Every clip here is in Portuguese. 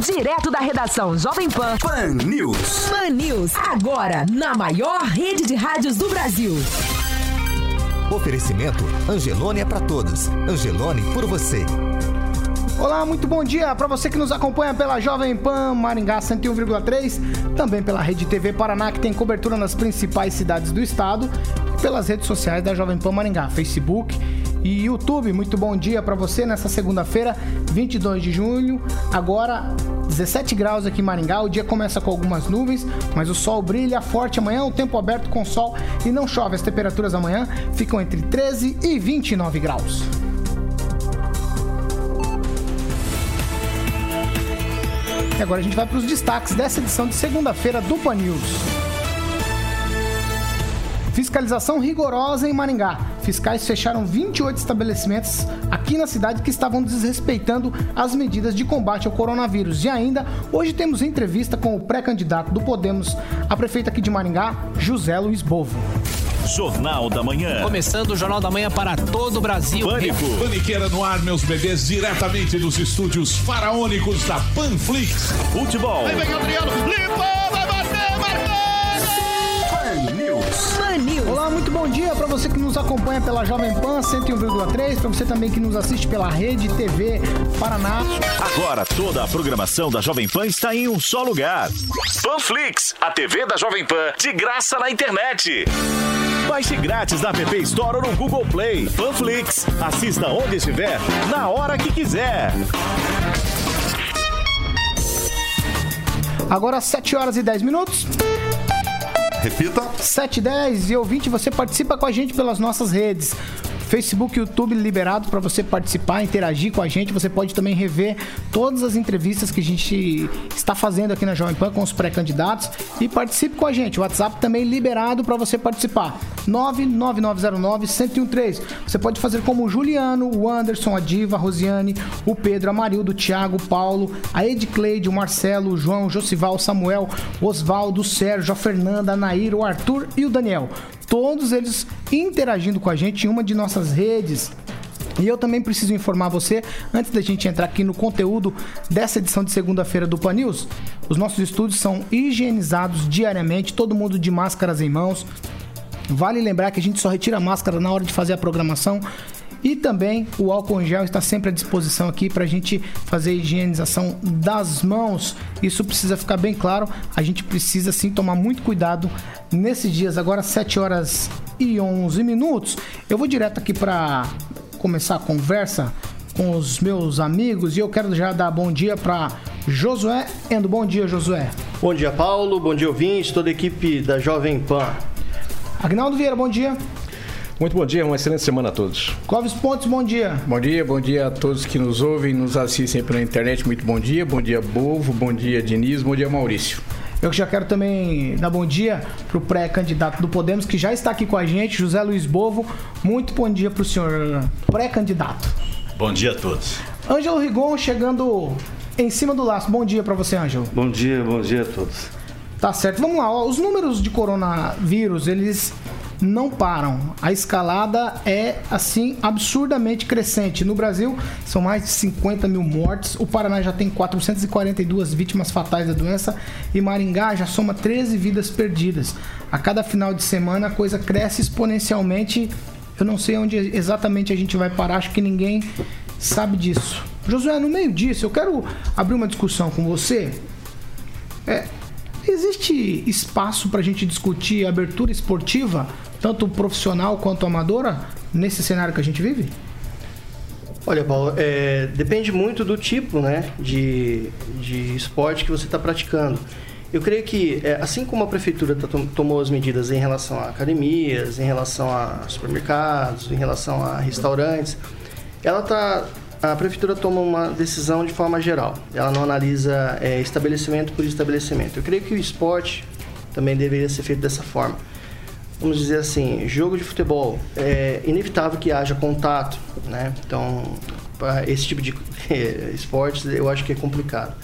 Direto da redação Jovem Pan. Pan News. Pan News, agora na maior rede de rádios do Brasil. Oferecimento Angelone é para todos. Angelone por você. Olá, muito bom dia para você que nos acompanha pela Jovem Pan Maringá 101,3, também pela Rede TV Paraná que tem cobertura nas principais cidades do estado, e pelas redes sociais da Jovem Pan Maringá, Facebook e YouTube. Muito bom dia para você nessa segunda-feira, 22 de junho. Agora 17 graus aqui em Maringá. O dia começa com algumas nuvens, mas o sol brilha forte amanhã, o tempo aberto com sol e não chove. As temperaturas amanhã ficam entre 13 e 29 graus. E agora a gente vai para os destaques dessa edição de segunda-feira do Pan News. Fiscalização rigorosa em Maringá. Fiscais fecharam 28 estabelecimentos aqui na cidade que estavam desrespeitando as medidas de combate ao coronavírus. E ainda, hoje temos entrevista com o pré-candidato do Podemos, a prefeita aqui de Maringá, José Luiz Bovo. Jornal da Manhã. Começando o Jornal da Manhã para todo o Brasil. Pânico. Paniqueira no ar, meus bebês, diretamente dos estúdios faraônicos da Panflix. Futebol. Aí vem Adriano, limpou, vai bater, marcou! Pan News. News. Olá, muito bom dia para você que nos acompanha pela Jovem Pan 101,3, para você também que nos assiste pela Rede TV Paraná. Agora toda a programação da Jovem Pan está em um só lugar. Panflix, a TV da Jovem Pan, de graça na internet. Baixe grátis na App Store ou no Google Play. Panflix, assista onde estiver, na hora que quiser. Agora 7 horas e 10 minutos. Repita. 7 e 10 e ouvinte, você participa com a gente pelas nossas redes. Facebook YouTube liberado para você participar, interagir com a gente. Você pode também rever todas as entrevistas que a gente está fazendo aqui na Jovem Pan com os pré-candidatos e participe com a gente. O WhatsApp também liberado para você participar. 99909-1013. Você pode fazer como o Juliano, o Anderson, a Diva, a Rosiane, o Pedro, a Marildo, o Thiago, o Paulo, a Edcleide, o Marcelo, o João, o Josival, o Samuel, o Osvaldo, o Sérgio, a Fernanda, a Nair, o Arthur e o Daniel. Todos eles interagindo com a gente em uma de nossas redes. E eu também preciso informar você, antes da gente entrar aqui no conteúdo dessa edição de segunda-feira do Pan News, os nossos estúdios são higienizados diariamente, todo mundo de máscaras em mãos. Vale lembrar que a gente só retira a máscara na hora de fazer a programação. E também o álcool em gel está sempre à disposição aqui para a gente fazer a higienização das mãos. Isso precisa ficar bem claro. A gente precisa sim tomar muito cuidado nesses dias. Agora 7 horas e 11 minutos. Eu vou direto aqui para começar a conversa com os meus amigos e eu quero já dar bom dia para Josué Endo. Bom dia, Josué. Bom dia, Paulo. Bom dia, ouvintes, toda a equipe da Jovem Pan. Agnaldo Vieira, bom dia. Muito bom dia, uma excelente semana a todos. Clóvis Pontes, bom dia. Bom dia, bom dia a todos que nos ouvem, nos assistem pela internet. Muito bom dia, bom dia Bovo, bom dia Diniz, bom dia Maurício. Eu já quero também dar bom dia pro pré-candidato do Podemos, que já está aqui com a gente, José Luiz Bovo. Muito bom dia pro senhor pré-candidato. Bom dia a todos. Ângelo Rigon chegando em cima do laço. Bom dia para você, Ângelo. Bom dia, bom dia a todos. Tá certo. Vamos lá, ó. os números de coronavírus, eles não param. A escalada é, assim, absurdamente crescente. No Brasil, são mais de 50 mil mortes. O Paraná já tem 442 vítimas fatais da doença. E Maringá já soma 13 vidas perdidas. A cada final de semana, a coisa cresce exponencialmente. Eu não sei onde exatamente a gente vai parar. Acho que ninguém sabe disso. Josué, no meio disso, eu quero abrir uma discussão com você. É, existe espaço para a gente discutir abertura esportiva, tanto profissional quanto amadora, nesse cenário que a gente vive? Olha, Paulo, é, depende muito do tipo né, de, de esporte que você está praticando. Eu creio que, é, assim como a prefeitura tá, tom- tomou as medidas em relação a academias, em relação a supermercados, em relação a restaurantes, ela tá, a prefeitura toma uma decisão de forma geral. Ela não analisa é, estabelecimento por estabelecimento. Eu creio que o esporte também deveria ser feito dessa forma. Vamos dizer assim, jogo de futebol, é inevitável que haja contato, né? Então, esse tipo de esportes eu acho que é complicado.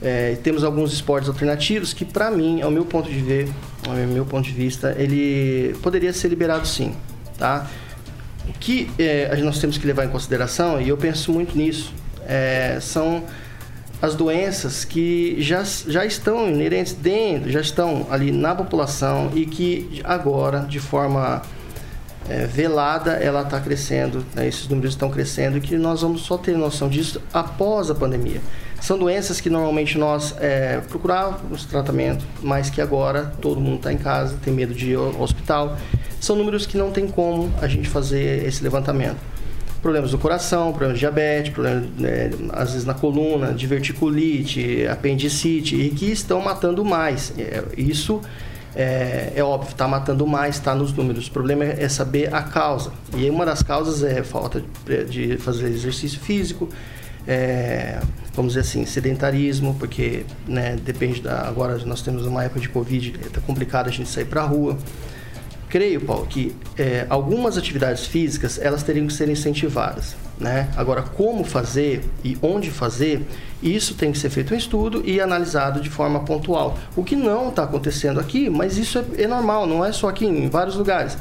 É, temos alguns esportes alternativos que, para mim, ao meu ponto de ver, ao meu ponto de vista, ele poderia ser liberado sim, tá? O que é, nós temos que levar em consideração, e eu penso muito nisso, é, são as doenças que já, já estão inerentes dentro, já estão ali na população e que agora, de forma é, velada, ela está crescendo, né? esses números estão crescendo e que nós vamos só ter noção disso após a pandemia. São doenças que normalmente nós é, procurávamos tratamento, mas que agora todo mundo está em casa, tem medo de ir ao hospital. São números que não tem como a gente fazer esse levantamento problemas do coração, problemas de diabetes, problemas né, às vezes na coluna, diverticulite, apendicite, e que estão matando mais. É, isso é, é óbvio, está matando mais, está nos números. O problema é saber a causa. E uma das causas é falta de, fazer exercício físico, é, vamos dizer assim, sedentarismo, porque né, depende da. Agora nós temos uma época de Covid, está complicado a gente sair para a rua creio, Paulo, que é, algumas atividades físicas elas teriam que ser incentivadas. Né? Agora, como fazer e onde fazer, isso tem que ser feito um estudo e analisado de forma pontual. O que não está acontecendo aqui, mas isso é, é normal, não é só aqui, em vários lugares.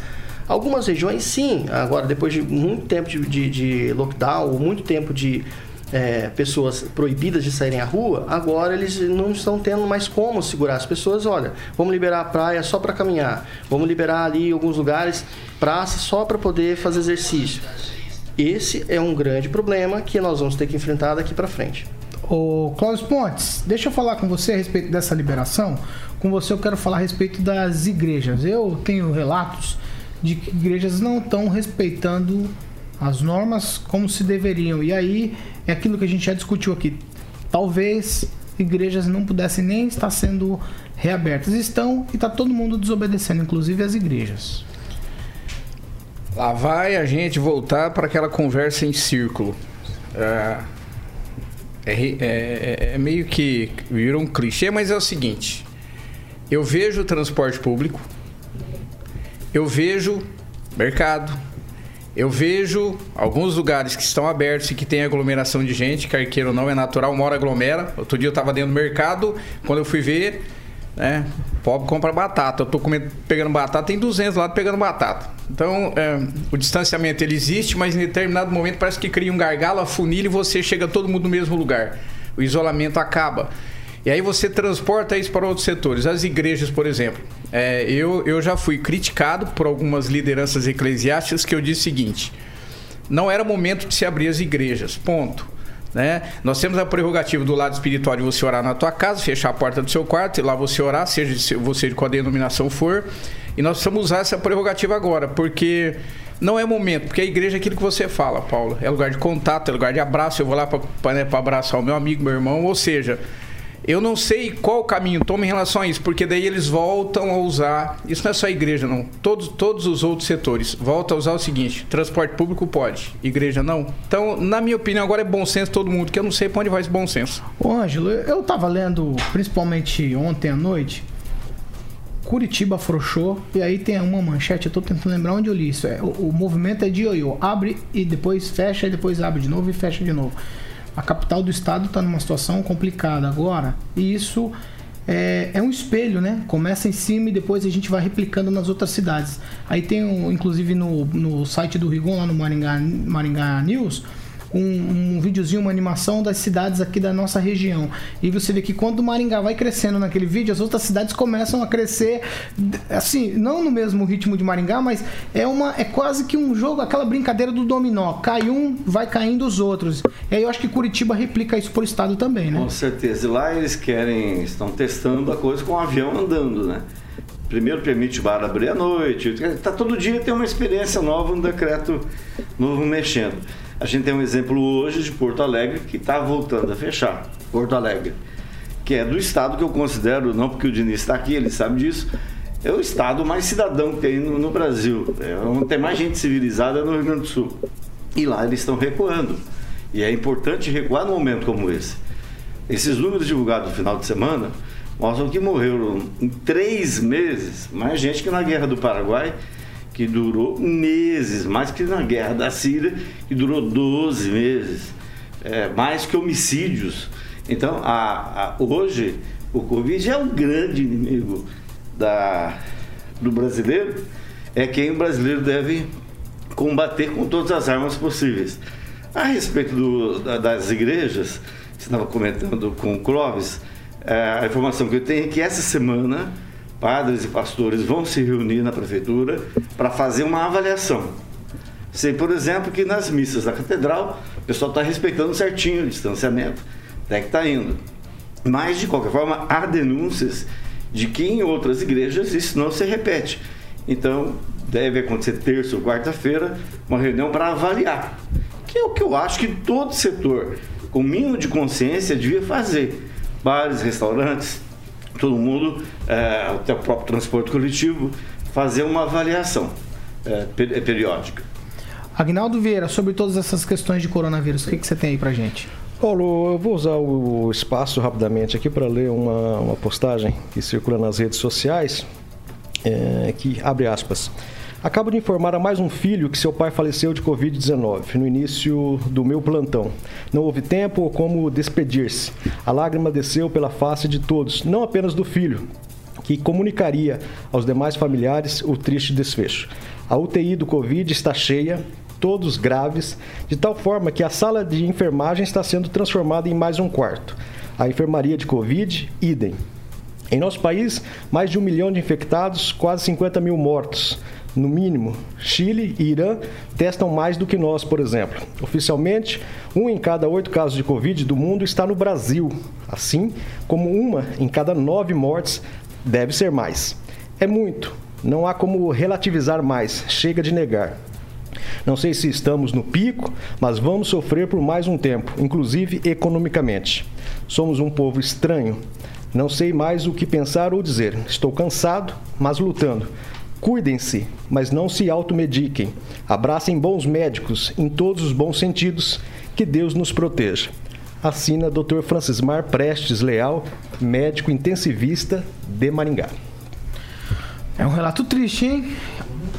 Algumas regiões, sim. Agora, depois de muito tempo de, de, de lockdown, ou muito tempo de é, pessoas proibidas de saírem à rua, agora eles não estão tendo mais como segurar as pessoas. Olha, vamos liberar a praia só para caminhar, vamos liberar ali alguns lugares praça só para poder fazer exercício. Esse é um grande problema que nós vamos ter que enfrentar daqui para frente. Ô Cláudio Pontes, deixa eu falar com você a respeito dessa liberação. Com você eu quero falar a respeito das igrejas. Eu tenho relatos de que igrejas não estão respeitando as normas como se deveriam. E aí é aquilo que a gente já discutiu aqui. Talvez igrejas não pudessem nem estar sendo reabertas. Estão e está todo mundo desobedecendo, inclusive as igrejas. Lá vai a gente voltar para aquela conversa em círculo. É, é, é, é, meio que virou um clichê, mas é o seguinte: eu vejo o transporte público, eu vejo mercado, eu vejo alguns lugares que estão abertos e que tem aglomeração de gente, ou não, é natural, uma hora aglomera. Outro dia eu estava dentro do mercado, quando eu fui ver, né, pobre compra batata. Eu tô comendo, pegando batata, tem 200 lá pegando batata. Então, é, o distanciamento ele existe, mas em determinado momento parece que cria um gargalo, a funilha e você chega todo mundo no mesmo lugar. O isolamento acaba. E aí você transporta isso para outros setores. As igrejas, por exemplo. É, eu, eu já fui criticado por algumas lideranças eclesiásticas que eu disse o seguinte: não era momento de se abrir as igrejas. Ponto. Né? Nós temos a prerrogativa do lado espiritual de você orar na tua casa, fechar a porta do seu quarto e lá você orar, seja você de qual denominação for. E nós precisamos usar essa prerrogativa agora, porque não é momento, porque a igreja é aquilo que você fala, Paulo. É lugar de contato, é lugar de abraço. Eu vou lá para né, abraçar o meu amigo, meu irmão, ou seja, eu não sei qual caminho toma em relação a isso, porque daí eles voltam a usar. Isso não é só a igreja, não. Todos, todos os outros setores voltam a usar o seguinte: transporte público pode, igreja não. Então, na minha opinião, agora é bom senso todo mundo, que eu não sei para onde vai esse bom senso. Ô, Ângelo, eu tava lendo, principalmente ontem à noite, Curitiba afrouxou, e aí tem uma manchete, eu tô tentando lembrar onde eu li isso. É, o, o movimento é de ioiô, abre e depois fecha, e depois abre de novo e fecha de novo a capital do estado está numa situação complicada agora e isso é, é, um espelho, né? Começa em cima e depois a gente vai replicando nas outras cidades. Aí tem, um, inclusive no, no site do Rigon, lá no Maringá, Maringá News, um, um videozinho, uma animação das cidades aqui da nossa região. E você vê que quando o Maringá vai crescendo naquele vídeo, as outras cidades começam a crescer, assim, não no mesmo ritmo de Maringá, mas é uma é quase que um jogo, aquela brincadeira do dominó. Cai um, vai caindo os outros. E aí eu acho que Curitiba replica isso por estado também, né? Com certeza. E lá eles querem, estão testando a coisa com o avião andando, né? Primeiro permite o bar abrir à noite. Tá todo dia tem uma experiência nova, um decreto novo mexendo. A gente tem um exemplo hoje de Porto Alegre que está voltando a fechar. Porto Alegre, que é do estado que eu considero, não porque o Diniz está aqui, ele sabe disso, é o estado mais cidadão que tem no, no Brasil. É, onde tem mais gente civilizada no Rio Grande do Sul. E lá eles estão recuando. E é importante recuar num momento como esse. Esses números divulgados no final de semana mostram que morreram em três meses mais gente que na Guerra do Paraguai que durou meses, mais que na guerra da Síria, que durou 12 meses, é, mais que homicídios. Então, a, a, hoje, o Covid é o grande inimigo da, do brasileiro, é quem o brasileiro deve combater com todas as armas possíveis. A respeito do, da, das igrejas, você estava comentando com o Clóvis, é, a informação que eu tenho é que essa semana padres e pastores vão se reunir na prefeitura para fazer uma avaliação. Sei, por exemplo, que nas missas da catedral o pessoal está respeitando certinho o distanciamento, até que está indo. Mas, de qualquer forma, há denúncias de que em outras igrejas isso não se repete. Então, deve acontecer terça ou quarta-feira uma reunião para avaliar, que é o que eu acho que todo setor, com mínimo de consciência, devia fazer. Bares, restaurantes, todo mundo, é, até o próprio transporte coletivo, fazer uma avaliação é, periódica. Agnaldo Vieira, sobre todas essas questões de coronavírus, o que, que você tem aí pra gente? Paulo, eu vou usar o espaço rapidamente aqui para ler uma, uma postagem que circula nas redes sociais, é, que abre aspas. Acabo de informar a mais um filho que seu pai faleceu de Covid-19 no início do meu plantão. Não houve tempo ou como despedir-se. A lágrima desceu pela face de todos, não apenas do filho, que comunicaria aos demais familiares o triste desfecho. A UTI do Covid está cheia, todos graves, de tal forma que a sala de enfermagem está sendo transformada em mais um quarto. A enfermaria de Covid, idem. Em nosso país, mais de um milhão de infectados, quase 50 mil mortos no mínimo. Chile e Irã testam mais do que nós, por exemplo. Oficialmente, um em cada oito casos de Covid do mundo está no Brasil, assim como uma em cada nove mortes deve ser mais. É muito, não há como relativizar mais, chega de negar. Não sei se estamos no pico, mas vamos sofrer por mais um tempo, inclusive economicamente. Somos um povo estranho. Não sei mais o que pensar ou dizer. Estou cansado, mas lutando. Cuidem-se, mas não se automediquem. Abracem bons médicos em todos os bons sentidos. Que Deus nos proteja. Assina Dr. Francismar Prestes Leal, médico intensivista de Maringá. É um relato triste, hein?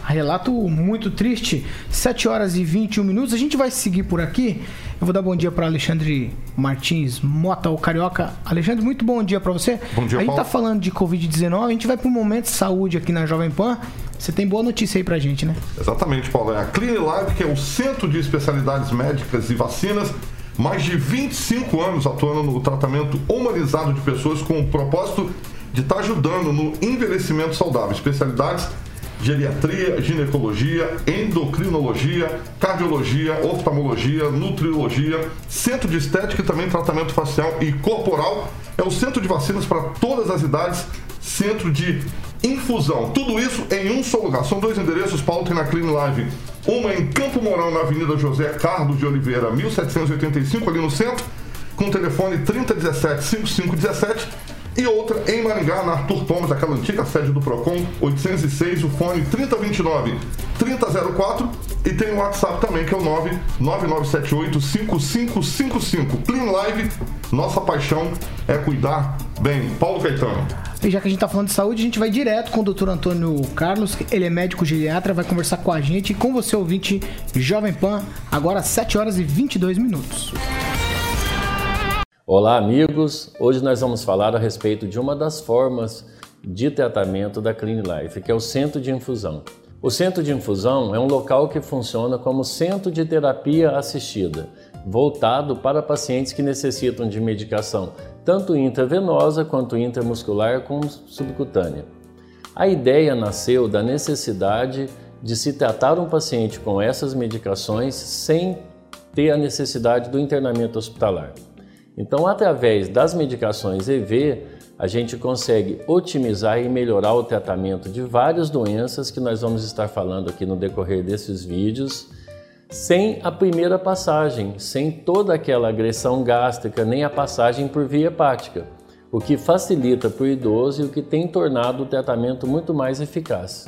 Relato muito triste. 7 horas e 21 minutos. A gente vai seguir por aqui. Eu vou dar bom dia para Alexandre Martins Mota, o Carioca. Alexandre, muito bom dia para você. Bom dia, A gente Paulo. tá falando de Covid-19, a gente vai para um momento de saúde aqui na Jovem Pan. Você tem boa notícia aí pra gente, né? Exatamente, Paulo. É a Clean Life, que é o Centro de Especialidades Médicas e Vacinas, mais de 25 anos atuando no tratamento humanizado de pessoas com o propósito de estar ajudando no envelhecimento saudável. Especialidades geriatria, ginecologia, endocrinologia, cardiologia, oftalmologia, nutriologia, centro de estética e também tratamento facial e corporal. É o centro de vacinas para todas as idades, centro de infusão. Tudo isso em um só lugar. São dois endereços, Paulo tem na Clean Live. Uma em Campo Mourão, na Avenida José Carlos de Oliveira, 1785, ali no centro, com o telefone 3017-5517 e outra em Maringá, na Arthur Thomas, aquela antiga sede do Procon, 806, o fone 3029-3004 e tem o WhatsApp também, que é o 99978-5555. Clean Live, nossa paixão é cuidar bem. Paulo Caetano. E já que a gente tá falando de saúde, a gente vai direto com o Dr. Antônio Carlos, ele é médico geriatra, vai conversar com a gente e com você, ouvinte Jovem Pan, agora às 7 horas e 22 minutos. Olá, amigos. Hoje nós vamos falar a respeito de uma das formas de tratamento da Clean Life, que é o centro de infusão. O centro de infusão é um local que funciona como centro de terapia assistida, voltado para pacientes que necessitam de medicação tanto intravenosa quanto intramuscular como subcutânea. A ideia nasceu da necessidade de se tratar um paciente com essas medicações sem ter a necessidade do internamento hospitalar. Então, através das medicações EV, a gente consegue otimizar e melhorar o tratamento de várias doenças que nós vamos estar falando aqui no decorrer desses vídeos, sem a primeira passagem, sem toda aquela agressão gástrica, nem a passagem por via hepática, o que facilita para o idoso e o que tem tornado o tratamento muito mais eficaz.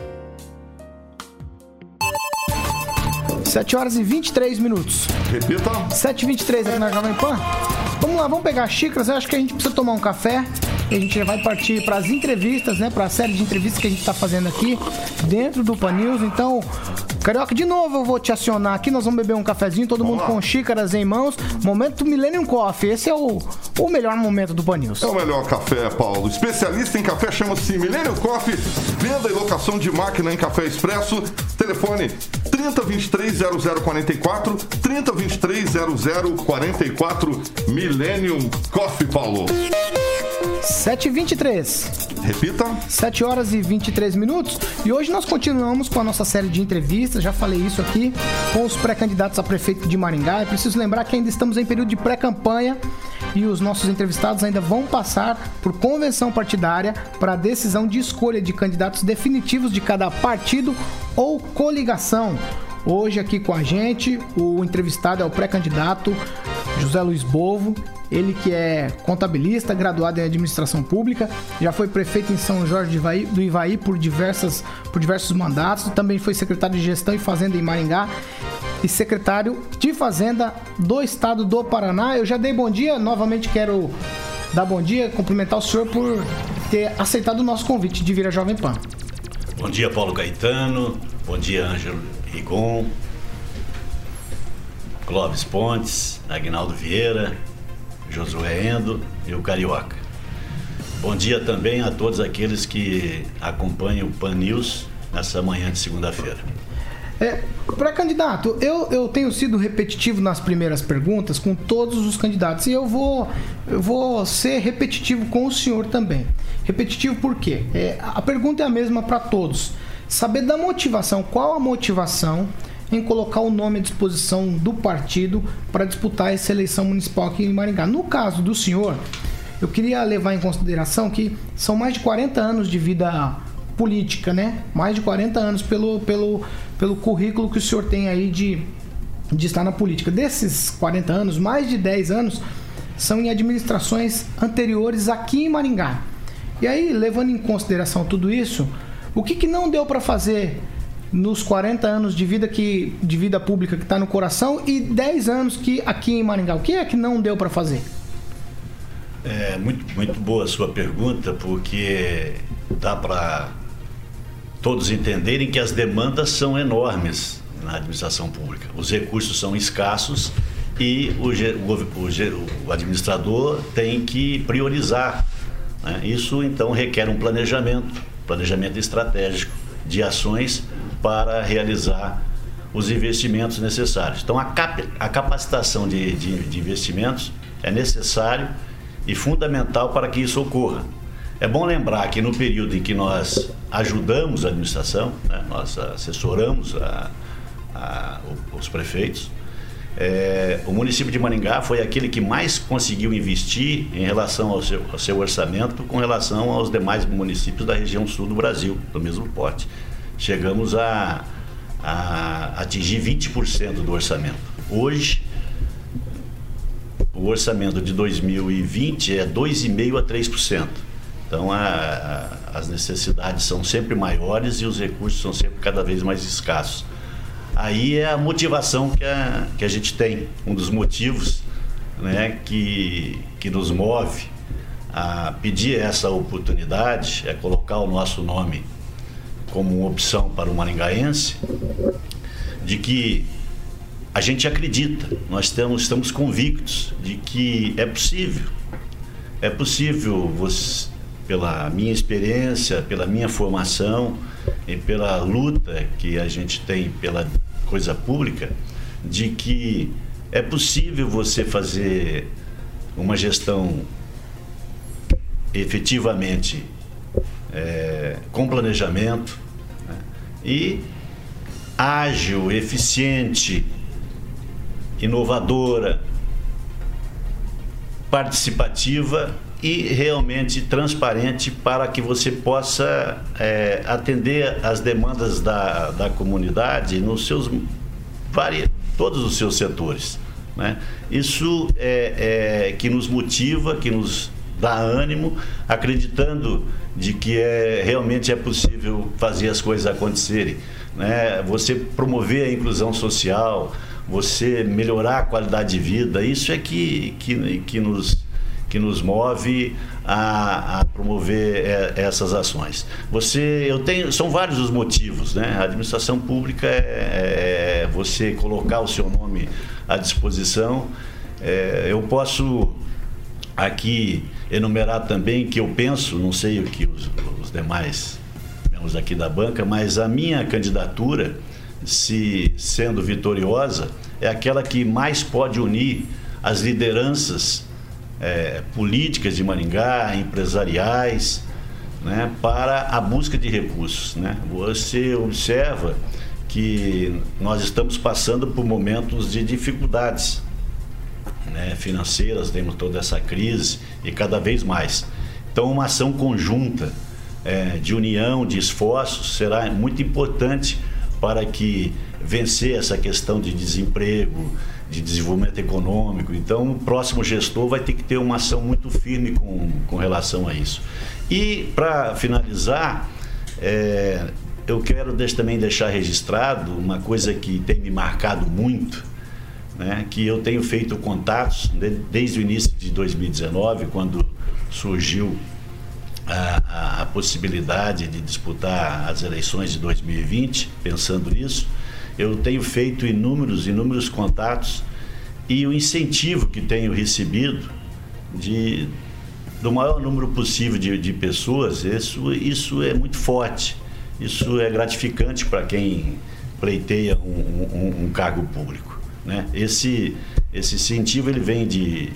7 horas e 23 minutos. Repita. 7 e 23 aqui na Jovem Pan. Vamos lá, vamos pegar as xícaras. Eu acho que a gente precisa tomar um café. E a gente já vai partir para as entrevistas, né? Para a série de entrevistas que a gente está fazendo aqui dentro do Pan News. Então, Carioca, de novo eu vou te acionar aqui. Nós vamos beber um cafezinho, todo mundo com xícaras em mãos. Momento Millennium Coffee. Esse é o, o melhor momento do Pan News. É o melhor café, Paulo. Especialista em café chama-se Millennium Coffee. Venda e locação de máquina em café expresso. Telefone 3023-0044, 3023-0044, Millennium Coffee, Paulo. 7h23. Repita. 7 horas e 23 minutos. E hoje nós continuamos com a nossa série de entrevistas. Já falei isso aqui com os pré-candidatos a prefeito de Maringá. É preciso lembrar que ainda estamos em período de pré-campanha e os nossos entrevistados ainda vão passar por convenção partidária para a decisão de escolha de candidatos definitivos de cada partido ou coligação. Hoje aqui com a gente, o entrevistado é o pré-candidato José Luiz Bovo, ele que é contabilista, graduado em administração pública, já foi prefeito em São Jorge do Ivaí por, diversas, por diversos mandatos, também foi secretário de Gestão e Fazenda em Maringá e secretário de Fazenda do Estado do Paraná. Eu já dei bom dia, novamente quero dar bom dia, cumprimentar o senhor por ter aceitado o nosso convite de vir à Jovem Pan. Bom dia, Paulo Gaetano. Bom dia, Ângelo Rigon. Clóvis Pontes, Agnaldo Vieira, Josué Endo e o Carioca. Bom dia também a todos aqueles que acompanham o Pan News nessa manhã de segunda-feira. É, para candidato, eu, eu tenho sido repetitivo nas primeiras perguntas com todos os candidatos e eu vou, eu vou ser repetitivo com o senhor também. Repetitivo por quê? É, a pergunta é a mesma para todos. Saber da motivação, qual a motivação em colocar o nome à disposição do partido para disputar essa eleição municipal aqui em Maringá. No caso do senhor, eu queria levar em consideração que são mais de 40 anos de vida política, né? Mais de 40 anos pelo, pelo, pelo currículo que o senhor tem aí de, de estar na política. Desses 40 anos, mais de 10 anos são em administrações anteriores aqui em Maringá. E aí, levando em consideração tudo isso, o que, que não deu para fazer nos 40 anos de vida que de vida pública que está no coração e 10 anos que aqui em Maringá. O que é que não deu para fazer? É muito, muito boa a sua pergunta, porque dá para todos entenderem que as demandas são enormes na administração pública. Os recursos são escassos e o, o, o, administrador tem que priorizar. Né? Isso então requer um planejamento, planejamento estratégico de ações para realizar os investimentos necessários. Então, a, cap a capacitação de, de, de investimentos é necessário e fundamental para que isso ocorra. É bom lembrar que no período em que nós ajudamos a administração, né, nós assessoramos a, a, os prefeitos, é, o município de Maringá foi aquele que mais conseguiu investir em relação ao seu, ao seu orçamento com relação aos demais municípios da região sul do Brasil, do mesmo porte chegamos a, a atingir 20% do orçamento. Hoje, o orçamento de 2020 é 2,5% a 3%. Então, a, a, as necessidades são sempre maiores e os recursos são sempre cada vez mais escassos. Aí é a motivação que a, que a gente tem, um dos motivos né, que, que nos move a pedir essa oportunidade, é colocar o nosso nome como uma opção para o maringaense, de que a gente acredita, nós estamos, estamos convictos de que é possível. É possível, você, pela minha experiência, pela minha formação e pela luta que a gente tem pela coisa pública, de que é possível você fazer uma gestão efetivamente é, com planejamento né? e ágil, eficiente, inovadora, participativa e realmente transparente para que você possa é, atender as demandas da, da comunidade nos seus vários, todos os seus setores. Né? Isso é, é que nos motiva, que nos dá ânimo, acreditando de que é, realmente é possível fazer as coisas acontecerem. Né? Você promover a inclusão social, você melhorar a qualidade de vida, isso é que, que, que, nos, que nos move a, a promover é, essas ações. Você, eu tenho, são vários os motivos, né? A administração pública é, é você colocar o seu nome à disposição. É, eu posso aqui enumerar também que eu penso, não sei o que os, os demais membros aqui da banca, mas a minha candidatura se sendo vitoriosa, é aquela que mais pode unir as lideranças é, políticas de Maringá, empresariais, né, para a busca de recursos. Né? Você observa que nós estamos passando por momentos de dificuldades né, financeiras, temos toda essa crise e cada vez mais. Então, uma ação conjunta é, de união, de esforços, será muito importante para que vencer essa questão de desemprego, de desenvolvimento econômico. Então, o próximo gestor vai ter que ter uma ação muito firme com, com relação a isso. E, para finalizar, é, eu quero também deixar registrado uma coisa que tem me marcado muito, né, que eu tenho feito contatos desde o início de 2019, quando surgiu a, a, possibilidade de disputar as eleições de 2020, pensando nisso, eu tenho feito inúmeros, inúmeros contatos e o incentivo que tenho recebido de, do maior número possível de, de pessoas, isso, isso é muito forte. Isso é gratificante para quem pleiteia um, um, um, cargo público. Né? Esse, esse incentivo ele vem de,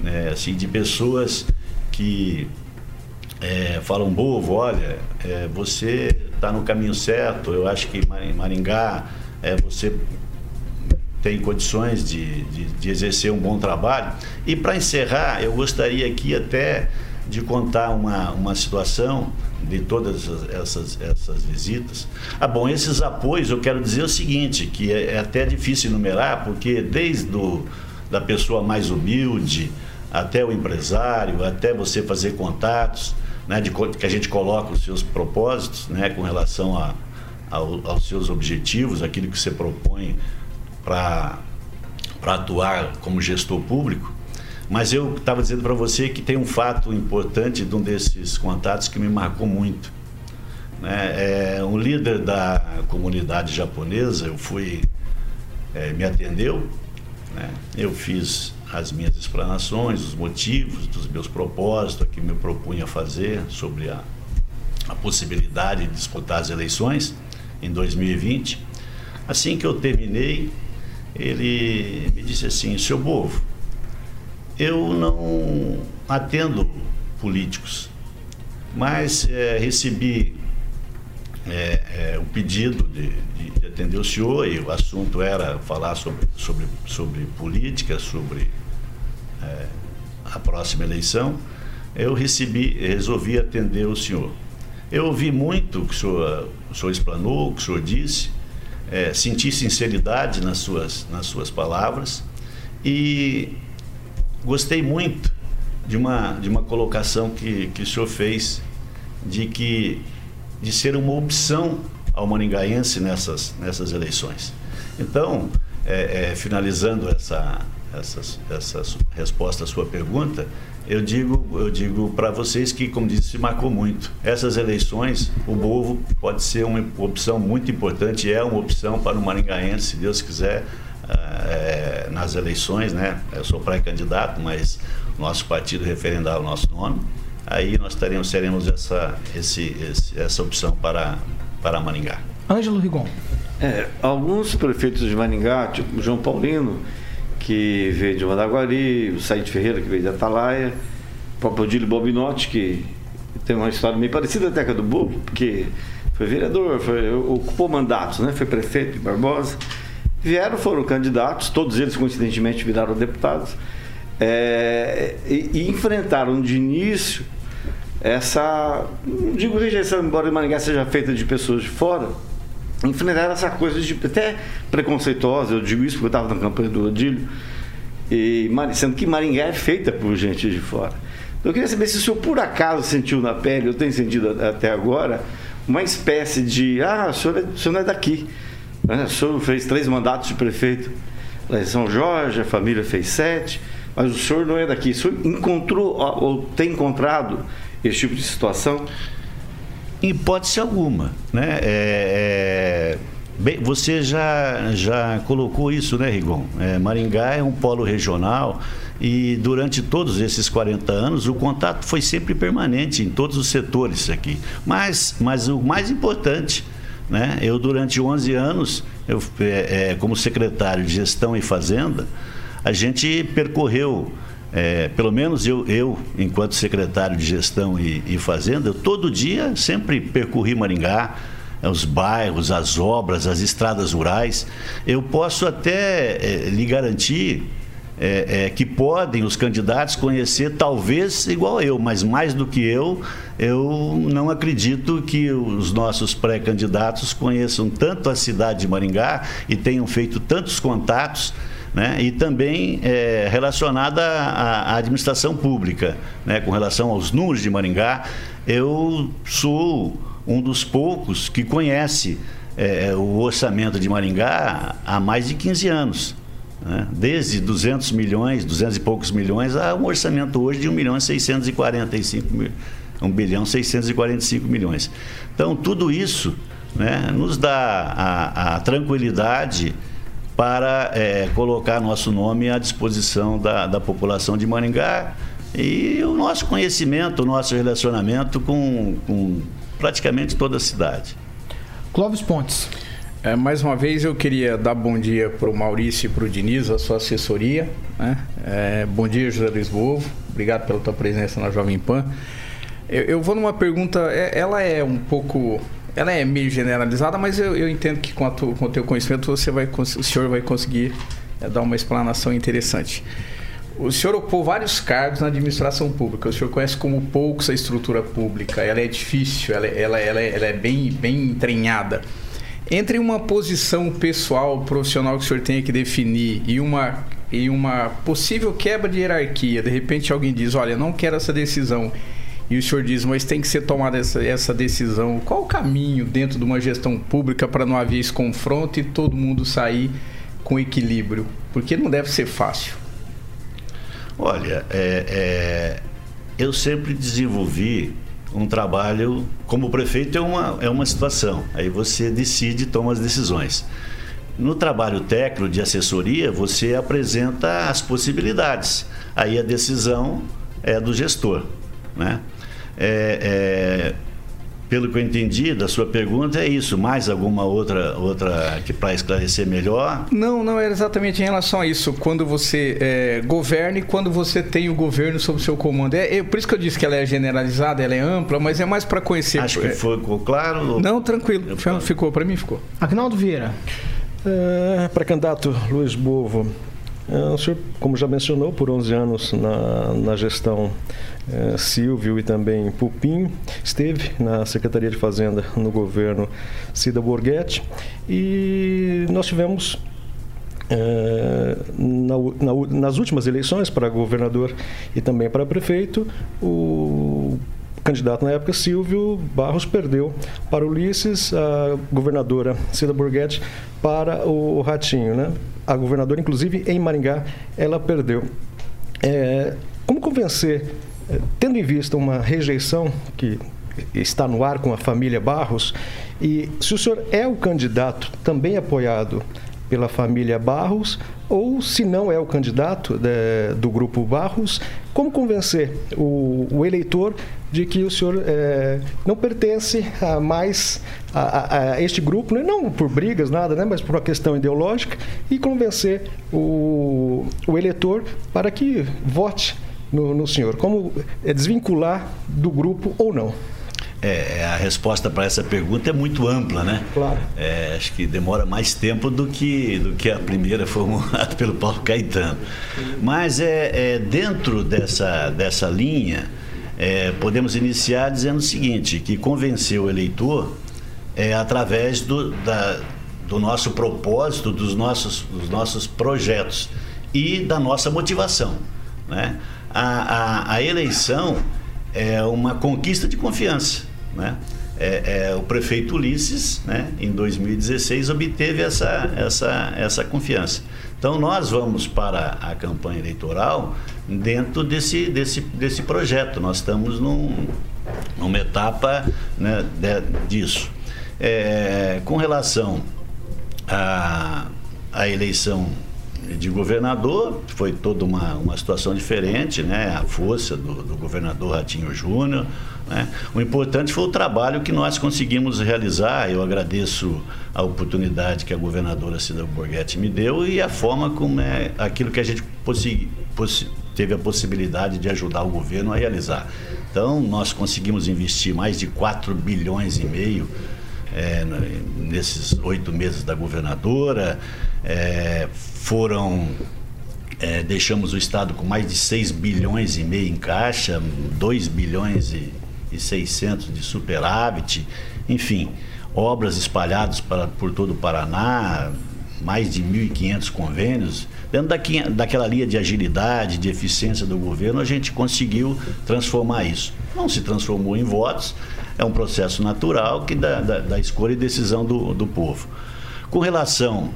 né, assim, de pessoas que é, falam, Bovo, olha, é, você está no caminho certo, eu acho que Maringá é, você tem condições de, de, de, exercer um bom trabalho. E para encerrar, eu gostaria aqui até de contar uma, uma situação de todas essas, essas visitas. Ah, bom, esses apoios, eu quero dizer o seguinte, que é, é até difícil enumerar, porque desde do, da pessoa mais humilde até o empresário, até você fazer contatos, né, de, que a gente coloca os seus propósitos né, com relação a, ao, aos seus objetivos, aquilo que você propõe para atuar como gestor público. Mas eu estava dizendo para você que tem um fato importante de um desses contatos que me marcou muito. Né? É, um líder da comunidade japonesa, eu fui, é, me atendeu, né? eu fiz as minhas explanações, os motivos dos meus propósitos, que me propunha fazer sobre a, a possibilidade de disputar as eleições em 2020. Assim que eu terminei, ele me disse assim: Seu Bovo, eu não atendo políticos, mas é, recebi é, é, o pedido de, de, de, atender o senhor e o assunto era falar sobre, sobre, sobre política, sobre a próxima eleição, eu recebi, resolvi atender o senhor. Eu ouvi muito o que o senhor, o senhor explanou, o que o senhor disse, é, senti sinceridade nas suas, nas suas palavras e gostei muito de uma, de uma colocação que, que o senhor fez de que de ser uma opção ao maringaense nessas, nessas eleições. Então, é, é, finalizando essa, essas, essas resposta à sua pergunta, eu digo, eu digo para vocês que, como disse, se marcou muito. Essas eleições, o Bovo pode ser uma opção muito importante, é uma opção para o maringaense, se Deus quiser, é, nas eleições, né? Eu sou pré-candidato, mas nosso partido referendar o nosso nome, aí nós teremos, teremos essa, esse, esse, essa opção para, para Maringá. Ângelo Rigon. É, alguns prefeitos de Maringá, tipo João Paulino, que veio de Mandaguari, o Said Ferreira, que veio de Atalaia, o próprio Odílio Bobinotti, que tem uma história meio parecida até com a do Bobo, porque foi vereador, foi, ocupou mandatos, né? foi prefeito de Barbosa. Vieram, foram candidatos, todos eles coincidentemente viraram deputados, é, e, e, enfrentaram de início essa, não digo rejeição, embora Maringá seja feita de pessoas de fora, enfrentaram essa coisa de até preconceituosa, eu digo isso porque eu estava na campanha do Odílio, e, sendo que Maringá é feita por gente de fora. Então, eu queria saber se o senhor por acaso sentiu na pele, eu tenho sentido até agora, uma espécie de, ah, o senhor, é, o senhor não é daqui, né? o senhor fez três mandatos de prefeito lá em São Jorge, a família fez sete, mas o senhor não é daqui. O senhor encontrou ou tem encontrado esse tipo de situação? Hipótese alguma. Né? É, é... Bem, você já, já colocou isso, né, Rigon? É, Maringá é um polo regional e durante todos esses 40 anos o contato foi sempre permanente em todos os setores aqui. Mas, mas o mais importante, né, eu durante 11 anos eu, é, é, como secretário de Gestão e Fazenda, a gente percorreu, é, pelo menos eu, eu, enquanto secretário de Gestão e, e Fazenda, eu todo dia sempre percorri Maringá, é, os bairros, as obras, as estradas rurais. Eu posso até é, lhe garantir é, é, que podem os candidatos conhecer, talvez igual eu, mas mais do que eu, eu não acredito que os nossos pré-candidatos conheçam tanto a cidade de Maringá e tenham feito tantos contatos. Né? e também é, relacionada à, à, administração pública, né? com relação aos números de Maringá, eu sou um dos poucos que conhece é, o orçamento de Maringá há mais de 15 anos. Né? Desde 200 milhões, 200 e poucos milhões, a um orçamento hoje de 1 milhão e 645 mil, 1 bilhão 645 milhões. Então, tudo isso né, nos dá a, a tranquilidade para é, colocar nosso nome à disposição da, da população de Maringá e o nosso conhecimento, o nosso relacionamento com, com praticamente toda a cidade. Clóvis Pontes. É, mais uma vez eu queria dar bom dia para o Maurício e para o Diniz, a sua assessoria. Né? É, bom dia, José Luiz Bovo. Obrigado pela tua presença na Jovem Pan. Eu, eu vou numa pergunta, é, ela é um pouco. Ela é meio generalizada, mas eu, eu entendo que com, a tu, com o teu conhecimento você vai, o senhor vai conseguir é, dar uma explanação interessante. O senhor ocupou vários cargos na administração pública. O senhor conhece como poucos a estrutura pública. Ela é difícil, ela, ela, ela, ela é bem, bem entranhada. Entre uma posição pessoal, profissional que o senhor tenha que definir e uma, e uma possível quebra de hierarquia, de repente alguém diz, olha, não quero essa decisão, e o senhor diz, mas tem que ser tomada essa, essa decisão. Qual o caminho dentro de uma gestão pública para não haver esse confronto e todo mundo sair com equilíbrio? Porque não deve ser fácil. Olha, é, é, eu sempre desenvolvi um trabalho como prefeito é uma, é uma situação. Aí você decide, toma as decisões. No trabalho técnico de assessoria, você apresenta as possibilidades. Aí a decisão é do gestor. Né? É, é, pelo que eu entendi da sua pergunta, é isso. Mais alguma outra, outra que para esclarecer melhor? Não, não é exatamente em relação a isso. Quando você é, governa e quando você tem o governo sob seu comando. É, é, por isso que eu disse que ela é generalizada, ela é ampla, mas é mais para conhecer. Acho que é. ficou claro. Não, tranquilo. Ficou, para mim ficou. Agnaldo Vieira. É, para candidato Luiz Bovo, o senhor, como já mencionou, por 11 anos na, na gestão é, Silvio e também Pupim, esteve na Secretaria de Fazenda no governo Cida Borghetti. E nós tivemos é, na, na, nas últimas eleições para governador e também para prefeito, o candidato na época, Silvio Barros, perdeu para Ulisses, a governadora Cida Borghetti para o Ratinho. Né? A governadora, inclusive, em Maringá, ela perdeu. É, como convencer tendo em vista uma rejeição que está no ar com a família Barros, e se o senhor é o candidato também apoiado pela família Barros, ou se não é o candidato de, do grupo Barros, como convencer o, o eleitor de que o senhor é, não pertence a mais a, a, a, este grupo, né? não por brigas, nada, né? mas por uma questão ideológica, e convencer o, o eleitor para que vote no, no senhor? Como é desvincular do grupo ou não? É, a resposta para essa pergunta é muito ampla, né? Claro. É, acho que demora mais tempo do que, do que a primeira formulada pelo Paulo Caetano. Mas é, é dentro dessa, dessa linha, é, podemos iniciar dizendo o seguinte, que convencer o eleitor é através do, da, do nosso propósito, dos nossos, dos nossos projetos e da nossa motivação. Né? a, a, a eleição é uma conquista de confiança. Né? É, é, o prefeito Ulisses, né, em 2016, obteve essa, essa, essa confiança. Então, nós vamos para a campanha eleitoral dentro desse, desse, desse projeto. Nós estamos num, numa etapa né, de, disso. É, com relação à, à eleição de governador, foi toda uma, uma situação diferente, né? A força do, do governador Ratinho Júnior. Né? O importante foi o trabalho que nós conseguimos realizar. Eu agradeço a oportunidade que a governadora Cida Borghetti me deu e a forma como é aquilo que a gente teve a possibilidade de ajudar o governo a realizar. Então, nós conseguimos investir mais de 4 bilhões e meio é, nesses oito meses da governadora. É, foram. É, deixamos o Estado com mais de 6 bilhões e meio em caixa, 2 bilhões e, 600 de superávit, enfim, obras espalhadas para, por todo o Paraná, mais de 1.500 convênios. Dentro daqui, daquela linha de agilidade, de eficiência do governo, a gente conseguiu transformar isso. Não se transformou em votos, é um processo natural que da, da, da escolha e decisão do, do povo. Com relação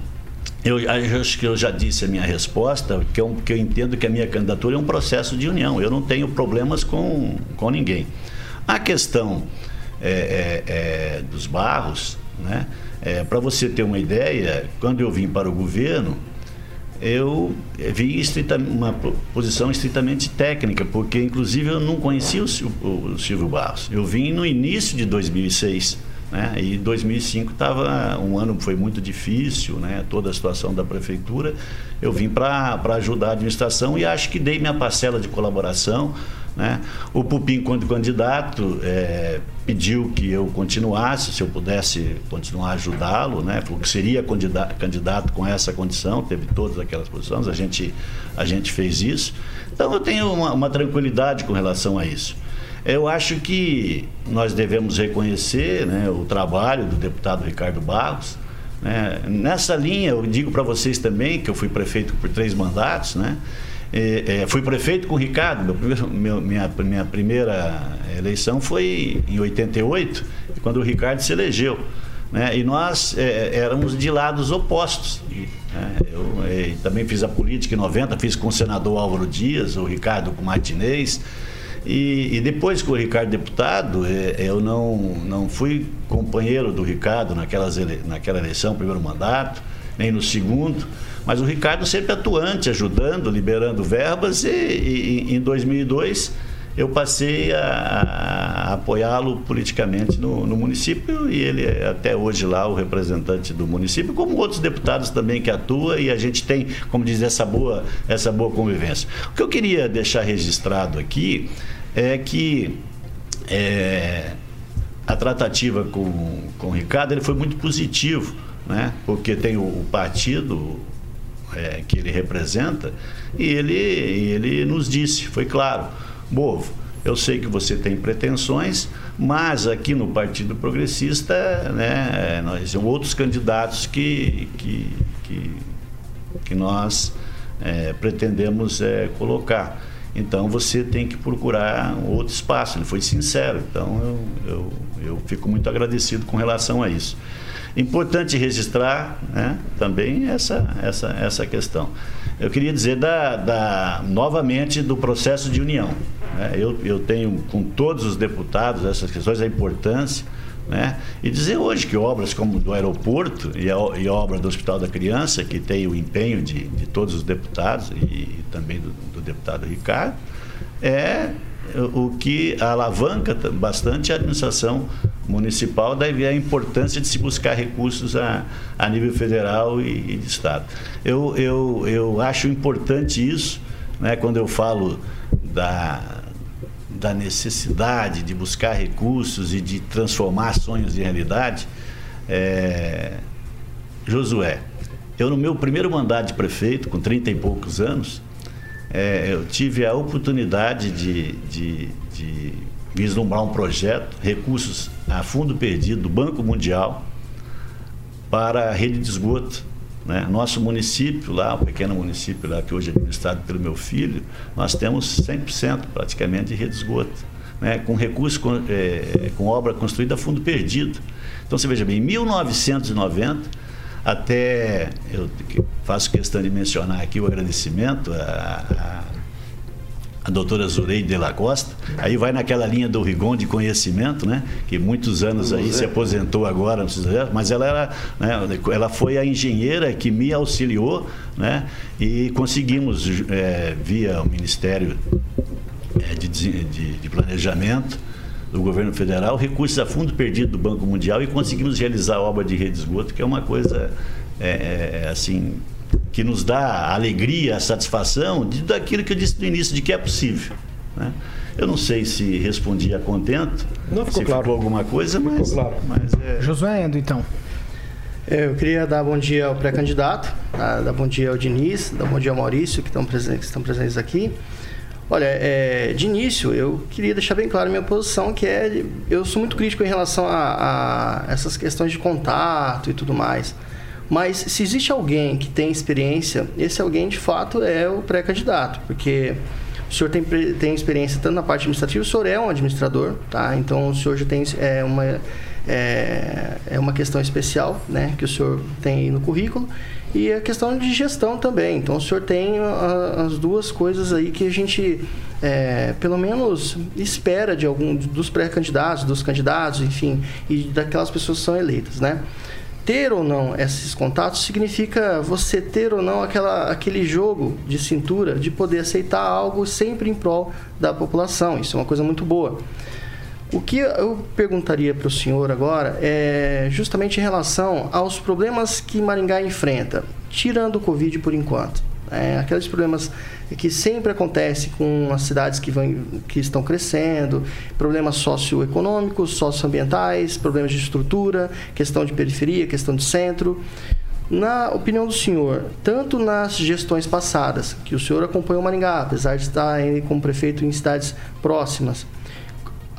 eu, acho que eu já disse a minha resposta, que eu, que eu entendo que a minha candidatura é um processo de união. Eu não tenho problemas com, com ninguém. A questão é, é, é, dos barros, né? É, para você ter uma ideia, quando eu vim para o governo, eu vi uma posição estritamente técnica, porque inclusive eu não conhecia o, o, o Silvio Barros. Eu vim no início de 2006. Né? E 2005 estava um ano foi muito difícil, né? Toda a situação da prefeitura. Eu vim para ajudar a administração e acho que dei minha parcela de colaboração. Né? O Pupim, quando candidato, é, pediu que eu continuasse, se eu pudesse continuar a ajudá-lo, né? porque seria candidato, candidato com essa condição, teve todas aquelas posições, a gente, a gente fez isso. Então eu tenho uma, uma tranquilidade com relação a isso. Eu acho que nós devemos reconhecer né, o trabalho do deputado Ricardo Barros. Né? Nessa linha, eu digo para vocês também que eu fui prefeito por três mandatos, né? É, é, fui prefeito com o Ricardo, meu primeiro, meu, minha, minha primeira eleição foi em 88, quando o Ricardo se elegeu. Né? E nós é, éramos de lados opostos. Né? Eu é, também fiz a política em 90, fiz com o senador Álvaro Dias, o Ricardo com o Martinez. E, e, depois que o Ricardo deputado, é, eu não, não fui companheiro do Ricardo naquelas ele, naquela eleição, primeiro mandato, nem no segundo, mas o Ricardo sempre atuante, ajudando, liberando verbas, e, e em 2002 eu passei a, a apoiá-lo politicamente no, no, município e ele é até hoje lá o representante do município, como outros deputados também que atuam e a gente tem, como diz, essa boa, essa boa convivência. O que eu queria deixar registrado aqui é que é, a tratativa com, com o Ricardo ele foi muito positivo, né? porque tem o, o partido é, que ele representa e ele, ele nos disse, foi claro, Bovo, eu sei que você tem pretensões, mas aqui no Partido Progressista, né, nós temos outros candidatos que, que, que, que nós é, pretendemos é, colocar. Então você tem que procurar outro espaço. Ele foi sincero. Então eu, eu, eu fico muito agradecido com relação a isso. Importante registrar né, também essa, essa, essa questão. Eu queria dizer da, da novamente do processo de união. Né? Eu, eu tenho com todos os deputados essas questões, a importância. Né? E dizer hoje que obras como do aeroporto e a, e a obra do Hospital da Criança, que tem o empenho de, de todos os deputados e, e também do, do deputado Ricardo, é o que alavanca bastante a administração municipal, daí a importância de se buscar recursos a, a nível federal e, e de Estado. Eu, eu, eu acho importante isso, né, quando eu falo da, da necessidade de buscar recursos e de transformar sonhos em realidade. É, Josué, eu no meu primeiro mandato de prefeito, com 30 e poucos anos, é, eu tive a oportunidade de, de, de vislumbrar um projeto, recursos a fundo perdido do Banco Mundial para a rede de esgoto. Né? Nosso município lá, o pequeno município lá que hoje é administrado pelo meu filho, nós temos 100% praticamente de rede de esgoto. Né? com recursos, com, é, com obra construída a fundo perdido. Então você veja bem, em 1990 até eu faço questão de mencionar aqui o agradecimento a doutora Zureide de la Costa. Aí vai naquela linha do Rigon de conhecimento, né? Que muitos anos aí se aposentou agora, precisa- mas ela era, né? ela foi a engenheira que me auxiliou, né? E conseguimos eh, via o Ministério eh, de, de- de Planejamento do governo federal, recursos a fundo perdido do Banco Mundial e conseguimos realizar a obra de rede de esgoto, que é uma coisa é, é, assim que nos dá a alegria, a satisfação de, daquilo que eu disse no início, de que é possível. né? Eu não sei se respondi a contento, Não, ficou se claro. ficou alguma coisa, mas, mas é, Josué Endo, então. É, Eu queria dar bom dia ao pré-candidato, tá? dar bom dia ao Diniz, dar bom dia ao Maurício, que estão presentes, que estão presentes aqui. Olha, é, de início, eu queria deixar bem claro a minha posição, que é, eu sou muito crítico em relação a, a essas questões de contato e tudo mais. Mas se existe alguém que tem experiência, esse alguém de fato é o pré-candidato, porque o senhor tem, tem experiência tanto na parte administrativa, o senhor é um administrador, tá? Então o senhor já tem é, uma, é, é uma questão especial, né? Que o senhor tem no currículo. E a questão de gestão também. Então o senhor tem a- as duas coisas aí que a gente, é, pelo menos, espera de algum dos pré-candidatos, dos candidatos, enfim, e daquelas pessoas que são eleitas, né? Ter ou não esses contatos significa você ter ou não aquela, aquele jogo de cintura de poder aceitar algo sempre em prol da população. Isso é uma coisa muito boa. O que eu perguntaria para o senhor agora é justamente em relação aos problemas que Maringá enfrenta, tirando o Covid por enquanto. É, aqueles problemas que sempre acontecem com as cidades que, vão, que estão crescendo, problemas socioeconômicos, socioambientais, problemas de estrutura, questão de periferia, questão de centro. Na opinião do senhor, tanto nas gestões passadas, que o senhor acompanhou Maringá, apesar de estar como prefeito em cidades próximas,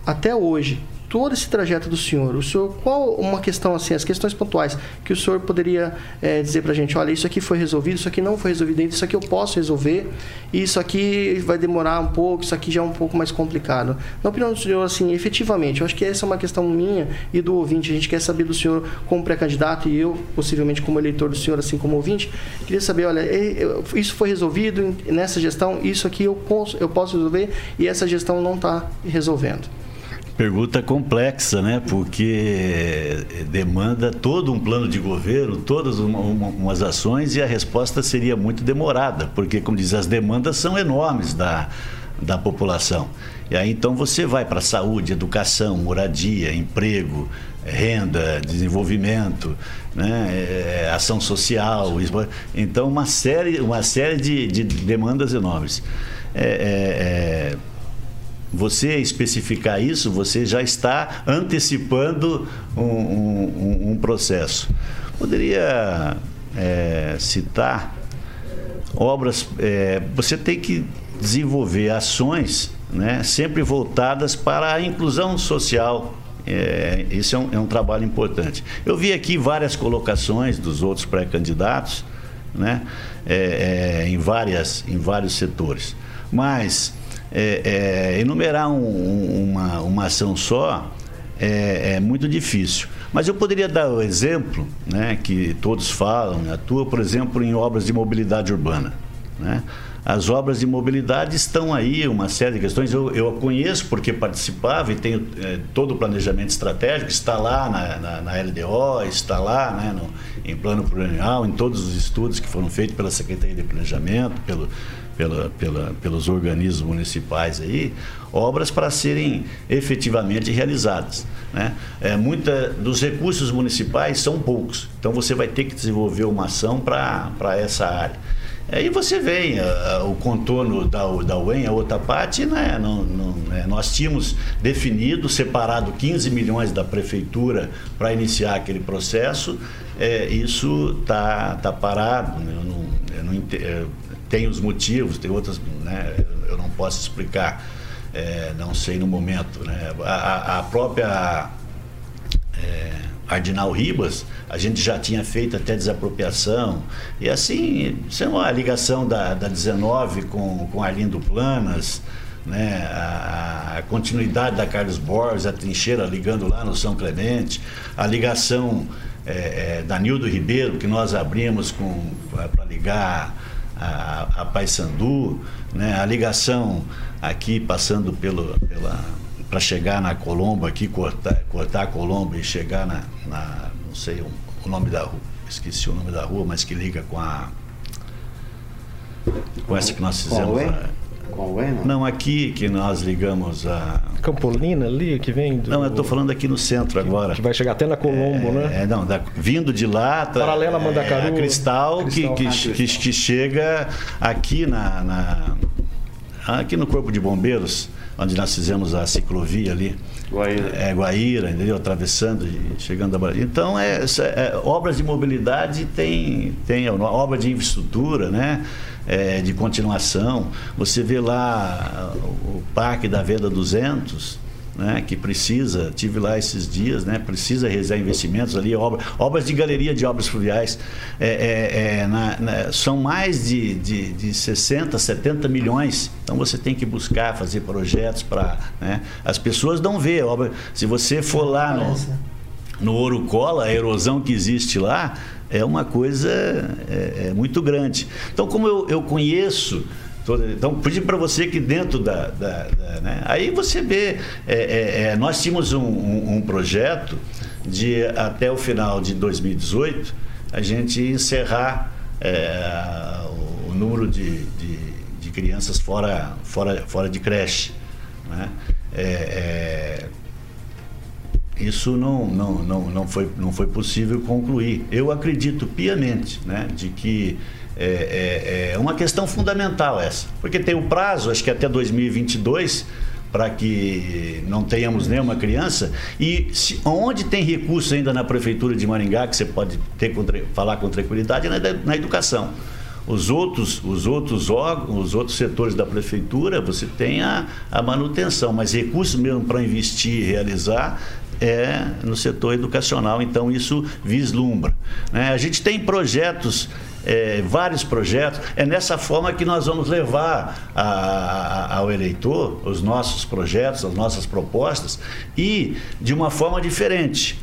até hoje, todo esse trajeto do senhor, o senhor, qual uma questão assim, as questões pontuais que o senhor poderia eh, dizer pra gente, olha, isso aqui foi resolvido, isso aqui não foi resolvido isso aqui eu posso resolver, isso aqui vai demorar um pouco, isso aqui já é um pouco mais complicado. Na opinião do senhor, assim, efetivamente, eu acho que essa é uma questão minha e do ouvinte, a gente quer saber do senhor como pré-candidato e eu, possivelmente como eleitor do senhor, assim como ouvinte, queria saber, olha, isso foi resolvido nessa gestão, isso aqui eu posso, eu posso resolver e essa gestão não está resolvendo. Pergunta complexa, né? Porque demanda todo um plano de governo, todas uma- uma- umas ações e a resposta seria muito demorada, porque, como diz, as demandas são enormes da, da população. E aí então você vai para saúde, educação, moradia, emprego, renda, desenvolvimento, né? é, ação social, então uma série, uma série de, de demandas enormes. É, é, é, você especificar isso, você já está antecipando um, um- um- processo. Poderia é, citar obras. é, você tem que desenvolver ações né, sempre voltadas para a inclusão social. É, isso é um, é um trabalho importante. Eu vi aqui várias colocações dos outros pré-candidatos né, é, é, em, várias, em vários setores. Mas é, é, enumerar um- um- uma, uma ação só é, é muito difícil. Mas eu poderia dar o exemplo, né, que todos falam, atua, por exemplo, em obras de mobilidade urbana. Né? As obras de mobilidade estão aí, uma série de questões. Eu, eu conheço porque participava e tenho eh, todo o planejamento estratégico, está lá na, na, na LDO, está lá né, no, em plano plurianual, em todos os estudos que foram feitos pela Secretaria de Planejamento, pelo, pela, pela, pelos organismos municipais aí, obras para serem efetivamente realizadas. Né? É, muita dos recursos municipais são poucos, então você vai ter que desenvolver uma ação para essa área. Aí você vem ah, o contorno da, da UEM, a outra parte, né, não, não, né, nós tínhamos definido, separado 15 milhões da prefeitura para iniciar aquele processo, é, isso está tá parado, né, eu não, eu não tenho os motivos, tem outras, né, eu não posso explicar, é, não sei no momento. Né, a, a- a própria é, Ardinal Ribas, a gente já tinha feito até desapropriação. E assim, é uma ligação da, da 19 com, com Arlindo Planas, né? a, a continuidade da Carlos Borges, a trincheira ligando lá no São Clemente, a ligação é, é, da Nildo Ribeiro, que nós abrimos para ligar a, a Paysandu, né? a ligação aqui passando pelo, pela para chegar na Colombo aqui, cortar, cortar a Colombo e chegar na, na não sei o, o, nome da rua, esqueci o nome da rua, mas que liga com a com essa que nós fizemos. Com a, não? não, aqui que nós ligamos a. Campolina ali, que vem. Do... Não, eu estou falando aqui no centro que, agora. Que vai chegar até na Colombo, é, né? É, não, da, vindo de lá. Paralela Mandacaru. É, a Cristal, Cristal. Que, que, que, que, chega aqui na, na, Aqui no Corpo de Bombeiros, onde nós fizemos a ciclovia ali. Guaíra. É, Guaíra, entendeu? Atravessando e chegando a. Então, é, é, obras de mobilidade tem, tem obra de infraestrutura, né? É, de continuação. Você vê lá o Parque da Venda 200, né, que precisa, tive lá esses dias, né, precisa realizar investimentos ali, obra, obras de galeria de obras fluviais, é, é, é, na, na, são mais de, de, de 60, 70 milhões, então você tem que buscar fazer projetos para, né, as pessoas não vê obra, se você for lá no, no Ouro Cola, a erosão que existe lá, é uma coisa é, é muito grande. Então, como eu, eu conheço então, pedir para você que dentro da. da, da né? Aí você vê, é, é, é, nós tínhamos um, um, um, projeto de até o final de 2018 a gente encerrar é, o, o, número de, de, de, crianças fora, fora, fora de creche. Né? É, é, isso não, não, não, não, foi, não foi possível concluir. Eu acredito piamente né, de que é, é, é uma questão fundamental essa, porque tem o um prazo, acho que até 2022, para que não tenhamos nenhuma criança. E se, onde tem recurso ainda na prefeitura de Maringá, que você pode ter, falar com tranquilidade, é na, na educação. Os outros, os outros órgãos, os outros setores da prefeitura, você tem a, a manutenção, mas recursos mesmo para investir e realizar é no setor educacional, então isso vislumbra. Né? A gente tem projetos é, vários projetos. É nessa forma que nós vamos levar a, a, ao eleitor os nossos projetos, as nossas propostas e de uma forma diferente.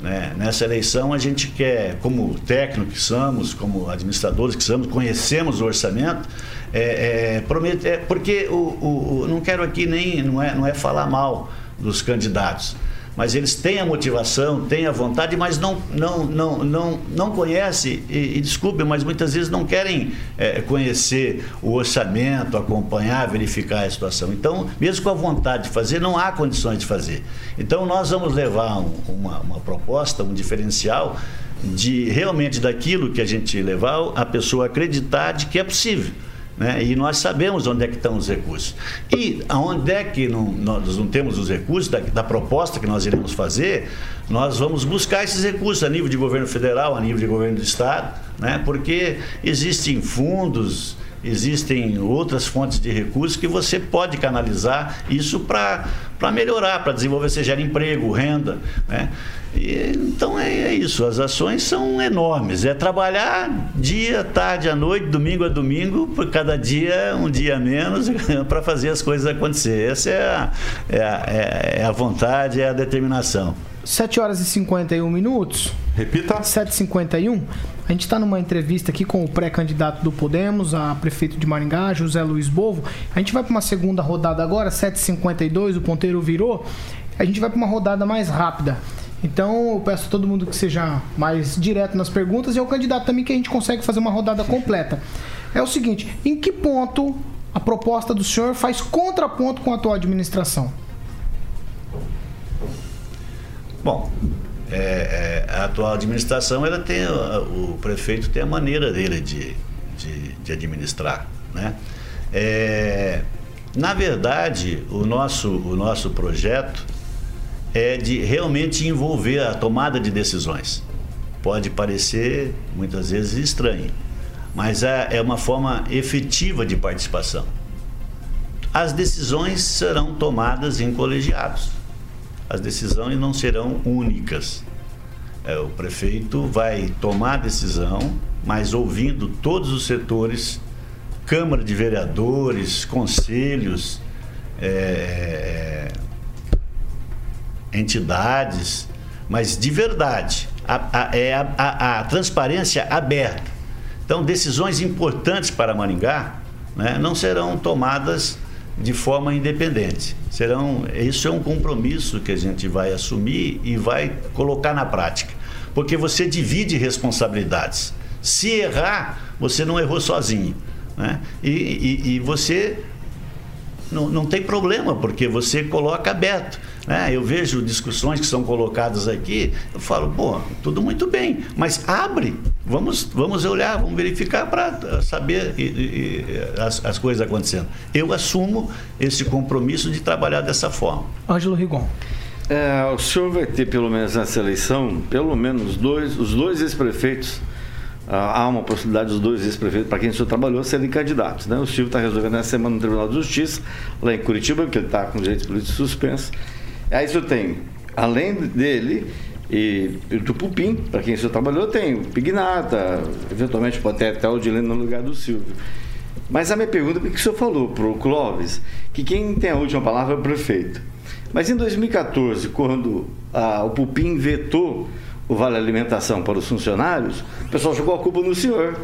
Né? Nessa eleição a gente quer, como técnico que somos, como administradores que somos, conhecemos o orçamento, é, é, prometer, é, porque o, o, o, não quero aqui nem não é, não é falar mal dos candidatos mas eles têm a motivação, têm a vontade, mas não, não, não, não, não conhecem, e, e desculpe, mas muitas vezes não querem é, conhecer o orçamento, acompanhar, verificar a situação. Então, mesmo com a vontade de fazer, não há condições de fazer. Então, nós vamos levar um, uma, uma proposta, um diferencial de realmente daquilo que a gente levar, a pessoa acreditar de que é possível. Né? E nós sabemos onde é que estão os recursos. E onde é que não, nós não temos os recursos da, da, proposta que nós iremos fazer, nós vamos buscar esses recursos a nível de governo federal, a nível de governo do estado, né? porque existem fundos, existem outras fontes de recursos que você pode canalizar isso para melhorar, para desenvolver, gera emprego, renda. Né? E, então é, é, isso, as ações são enormes. É trabalhar dia, tarde, à noite, domingo a domingo, por cada dia um dia menos, para fazer as coisas acontecer. Essa é a, é a, é, é a vontade, é a determinação. 7 horas e 51 minutos. Repita. 7h51. A gente está numa entrevista aqui com o pré-candidato do Podemos, a prefeito de Maringá, José Luiz Bovo. A gente vai para uma segunda rodada agora, 7h52, o ponteiro virou. A gente vai para uma rodada mais rápida. Então eu peço a todo mundo que seja mais direto nas perguntas e ao candidato também que a gente consegue fazer uma rodada completa. É o seguinte: em que ponto a proposta do senhor faz contraponto com a atual administração? Bom, é, é, a atual administração ela tem o, prefeito tem a maneira dele de, de, de administrar, né? É, na verdade, o nosso, o nosso projeto é de realmente envolver a tomada de decisões. Pode parecer muitas vezes estranho, mas é, é uma forma efetiva de participação. As decisões serão tomadas em colegiados. As decisões não serão únicas. É, o prefeito vai tomar a decisão, mas ouvindo todos os setores, Câmara de Vereadores, conselhos, é, entidades, mas de verdade. A, a, é a, a, a transparência aberta. Então, decisões importantes para Maringá né, não serão tomadas de forma independente. Serão, isso é um compromisso que a gente vai assumir e vai colocar na prática, porque você divide responsabilidades. Se errar, você não errou sozinho, né? e, e, e você não, não tem problema, porque você coloca aberto. Né? Eu vejo discussões que são colocadas aqui, eu falo, pô, tudo muito bem, mas abre, vamos, vamos olhar, vamos verificar para saber e, e, as, as coisas acontecendo. Eu assumo esse compromisso de trabalhar dessa forma. Ângelo Rigon. É, o senhor vai ter, pelo menos nessa eleição, pelo menos dois, os dois ex-prefeitos há uma possibilidade dos dois ex-prefeitos, para quem o senhor trabalhou, serem candidatos. Né? O Silvio está resolvendo essa semana no Tribunal de Justiça, lá em Curitiba, porque ele está com direitos políticos suspensos. Aí o senhor tem, além dele e, do Pupim, para quem o senhor trabalhou, tem o Pignata, eventualmente pode ter até o Dileno no lugar do Silvio. Mas a minha pergunta, o que o senhor falou para o Clóvis, que quem tem a última palavra é o prefeito. Mas em 2014, quando ah, o Pupim vetou o Vale Alimentação para os funcionários, o pessoal jogou a culpa no senhor.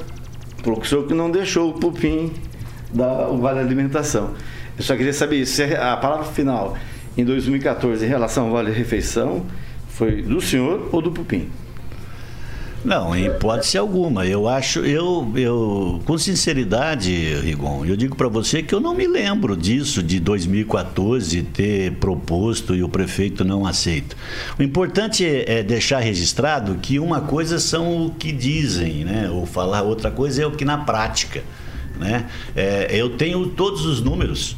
Falou que o senhor que não deixou o Pupim dar o Vale Alimentação. Eu só queria saber se a palavra final em 2014 em relação ao Vale Refeição foi do senhor ou do Pupim? Não, em hipótese alguma. Eu acho, eu, eu com sinceridade, Rigon, eu digo para você que eu não me lembro disso de 2014 ter proposto e o prefeito não aceita. O importante é, é deixar registrado que uma coisa são o que dizem, né? Ou falar outra coisa é o que na prática, né? É, eu tenho todos os números.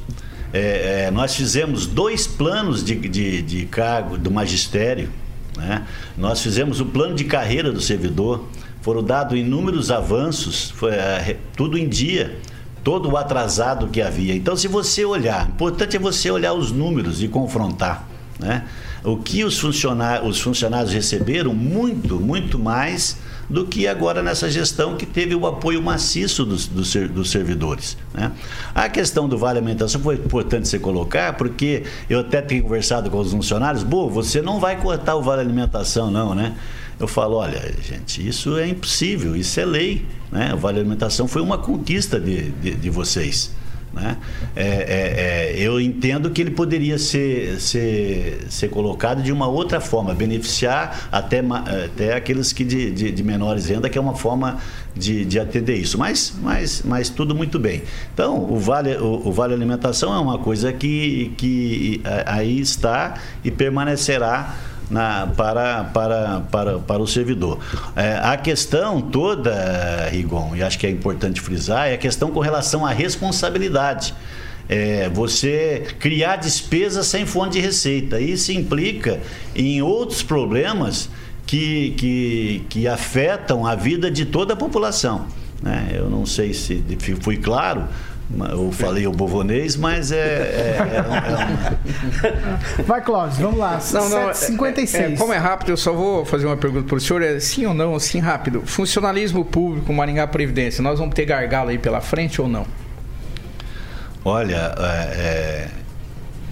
É, é, nós fizemos dois planos de, de, de cargo do magistério né? Nós fizemos o plano de carreira do servidor, foram dados inúmeros avanços, foi é, tudo em dia, todo o atrasado que havia. Então, se você olhar, importante é você olhar os números e confrontar. Né? O que os funcionários, os funcionários receberam, muito, muito mais do que agora nessa gestão que teve o apoio maciço dos, dos, dos servidores. Né? A questão do Vale Alimentação foi importante você colocar, porque eu até tenho conversado com os funcionários, Boa, você não vai cortar o Vale Alimentação, não, né? Eu falo, olha, gente, isso é impossível, isso é lei. Né? O Vale Alimentação foi uma conquista de, de, de vocês. Né? É, é, é, eu entendo que ele poderia ser, ser, ser colocado de uma outra forma, beneficiar até, até aqueles que de, de, de menores renda, que é uma forma de, de atender isso. Mas, mas, mas tudo muito bem. Então, o Vale, o, o vale Alimentação é uma coisa que, que aí está e permanecerá na, para, para, para, para o servidor. É, a questão toda, Rigon, e acho que é importante frisar, é a questão com relação à responsabilidade. É, você criar despesas sem fonte de receita. Isso implica em outros problemas que, que, que afetam a vida de toda a população. Né? Eu não sei se fui claro, eu falei o bovonês, mas é. é, é, é Vai, Cláudio, vamos lá. Não, não, 56. É, é, como é rápido, eu só vou fazer uma pergunta para o senhor: é sim ou não, assim rápido. Funcionalismo público, Maringá Previdência, nós vamos ter gargalo aí pela frente ou não? Olha, é,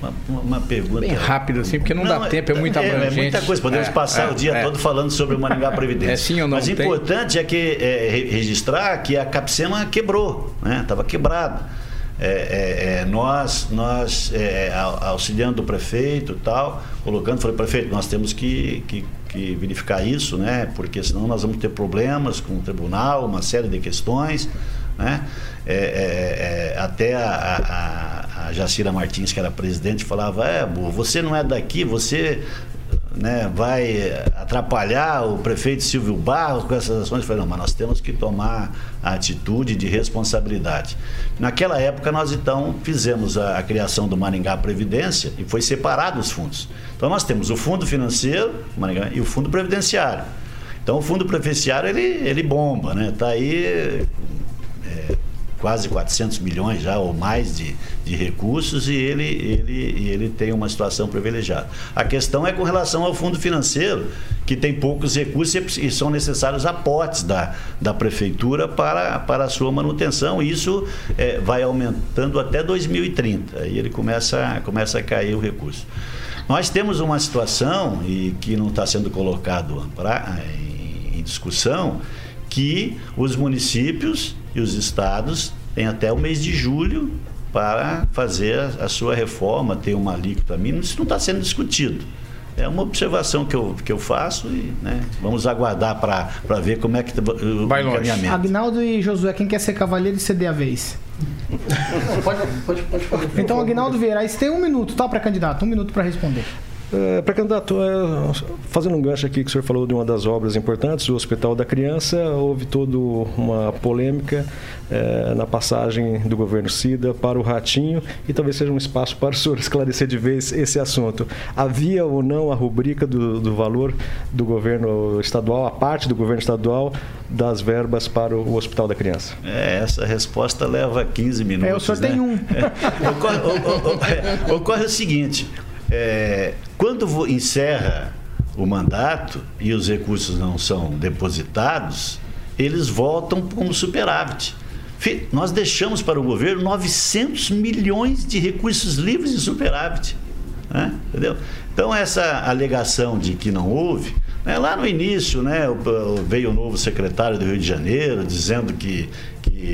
uma, uma, pergunta. Bem rápido, assim, porque não, não dá é, tempo, é muita é, é muita coisa, podemos é, passar é, o dia todo falando sobre o Maringá Previdência. É sim ou não? Mas o importante é que registrar que a Capsema quebrou, né? Estava quebrado. nós, nós auxiliando o prefeito tal, colocando, falei, prefeito, nós temos que, que, que verificar isso, né? Porque senão nós vamos ter problemas com o tribunal, uma série de questões. Né? É, é, é, até a, a, Jacira Martins, que era presidente, falava: é, você não é daqui, você né, vai atrapalhar o prefeito Silvio Barros com essas ações. Eu falei: não, mas nós temos que tomar a atitude de responsabilidade. Naquela época, nós então fizemos a, a criação do Maringá Previdência e foi separado os fundos. Então, nós temos o fundo financeiro Maringá, e o fundo previdenciário. Então, o fundo previdenciário ele, ele bomba, né? Está aí quase 400 milhões já ou mais de, de recursos e ele, ele, ele tem uma situação privilegiada. A questão é com relação ao fundo financeiro, que tem poucos recursos e são necessários aportes da, da prefeitura para, para a sua manutenção. E isso é, vai aumentando até 2030 e ele começa, começa a cair o recurso. Nós temos uma situação e que não está sendo colocado pra, em discussão que os municípios e os estados têm até o mês de julho para fazer a, a sua reforma, ter uma alíquota mínima. Isso não está sendo discutido. É uma observação que eu, que eu faço e né, vamos aguardar para ver como é que o Vai encaminhamento. Agnaldo e Josué, quem quer ser cavaleiro e ceder a vez? pode, pode, pode fazer. Então, Agnaldo Vieira, aí você tem um minuto, tá, para candidato? Um minuto para responder. É, para candidato, é, fazendo um gancho aqui que o senhor falou de uma das obras importantes, o Hospital da Criança, houve toda uma polêmica é, na passagem do governo Cida para o Ratinho e talvez seja um espaço para o senhor esclarecer de vez esse assunto. Havia ou não a rubrica do, do valor do governo estadual, a parte do governo estadual das verbas para o Hospital da Criança? É, essa resposta leva 15 minutos. É, o senhor né? tem um. É, ocorre, ocorre, ocorre o seguinte: é, quando encerra o mandato e os recursos não são depositados, eles voltam como superávit. Nós deixamos para o governo 900 milhões de recursos livres de superávit. Né? Entendeu? Então, essa alegação de que não houve, né? lá no início, né, veio o novo secretário do Rio de Janeiro dizendo que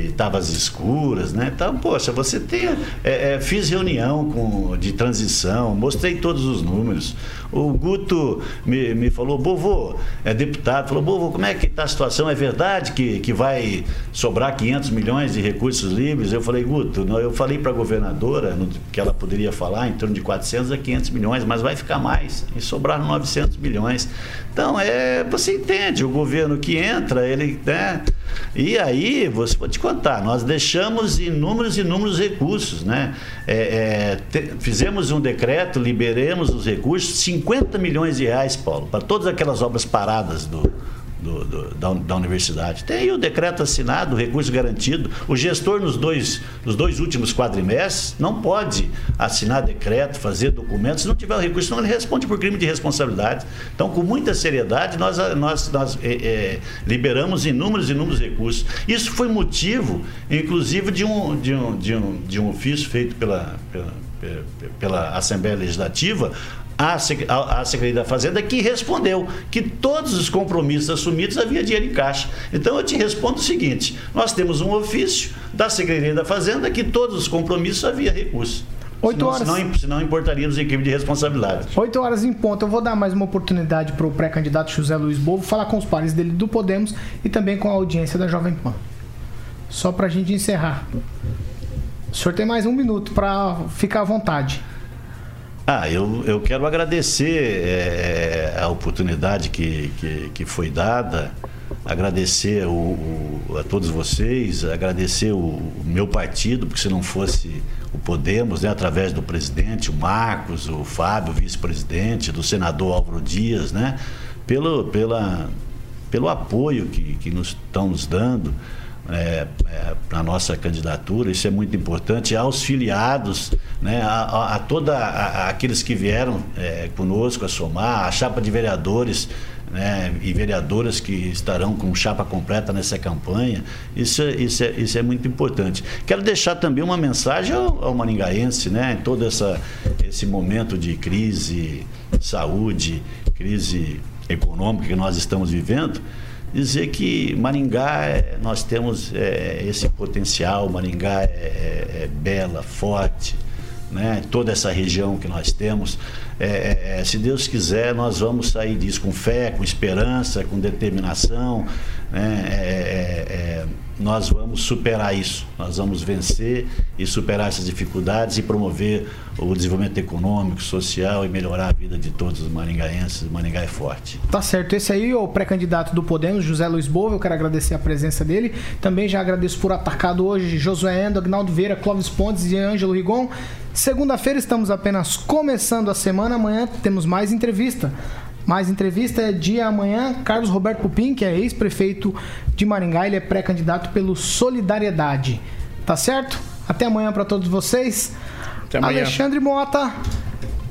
estava às escuras, né? Então, poxa, você tem. É, é, fiz reunião com, de transição, mostrei todos os números. O Guto me, me falou, Bovô, é deputado, falou, Bovô, como é que está a situação? É verdade que, que vai sobrar 500 milhões de recursos livres? Eu falei, Guto, eu falei para a governadora que ela poderia falar em torno de 400 a 500 milhões, mas vai ficar mais, e sobraram 900 milhões. Então, é, você entende, o governo que entra, ele. Né, e aí, você vou te contar, nós deixamos inúmeros, inúmeros recursos, né? É, é, te, fizemos um decreto, liberemos os recursos, 50 milhões de reais, Paulo, para todas aquelas obras paradas do, do, do, da, da, universidade. Tem o decreto assinado, o recurso garantido. O gestor, nos dois, nos dois últimos quadrimestres, não pode assinar decreto, fazer documentos, se não tiver o recurso, senão ele responde por crime de responsabilidade. Então, com muita seriedade, nós, nós, nós é, é, liberamos inúmeros, inúmeros recursos. Isso foi motivo, inclusive, de um, de um, de um, de um ofício feito pela, pela pela Assembleia Legislativa, à Secretaria da Fazenda, que respondeu que todos os compromissos assumidos havia dinheiro em caixa. Então eu te respondo o seguinte: nós temos um ofício da Secretaria da Fazenda que todos os compromissos havia recurso. Oito senão, horas. Senão, senão importaríamos equipe de responsabilidade. Oito horas em ponto. Eu vou dar mais uma oportunidade para o pré-candidato José Luiz Bovo falar com os pares dele do Podemos e também com a audiência da Jovem Pan. Só para a gente encerrar. O senhor tem mais um minuto para ficar à vontade. Ah, eu, eu quero agradecer é, a oportunidade que, que, que, foi dada, agradecer o, o, a todos vocês, agradecer o, o, meu partido, porque se não fosse o Podemos, né, através do presidente, o Marcos, o Fábio, vice-presidente, do senador Álvaro Dias, né, pelo, pela, pelo apoio que, que nos estão nos dando é, é, para a nossa candidatura, isso é muito importante, aos filiados, né, a, a, a toda a, aqueles que vieram é, conosco a somar, a chapa de vereadores né, e vereadoras que estarão com chapa completa nessa campanha, isso, isso, é, isso é muito importante. Quero deixar também uma mensagem ao, ao maringaense, né, em todo essa, esse momento de crise, saúde, crise econômica que nós estamos vivendo, dizer que Maringá, é, nós temos é, esse potencial, Maringá é, é, é bela, forte, né? toda essa região que nós temos. É, é, se Deus quiser, nós vamos sair disso com fé, com esperança, com determinação. Né? nós vamos superar isso, nós vamos vencer e superar essas dificuldades e promover o desenvolvimento econômico, social e melhorar a vida de todos os maringaenses. O Maringá é forte. Tá certo. Esse aí é o pré-candidato do Podemos, José Luiz Bova. Eu quero agradecer a presença dele. Também já agradeço por atacado hoje Josué Endo, Agnaldo Vieira, Clóvis Pontes e Ângelo Rigon. Segunda-feira estamos apenas começando a semana. Amanhã temos mais entrevista. Mais entrevista é dia amanhã. Carlos Roberto Pupim, que é ex-prefeito de Maringá, ele é pré-candidato pelo Solidariedade. Tá certo? Até amanhã para todos vocês. Até amanhã. Alexandre Mota.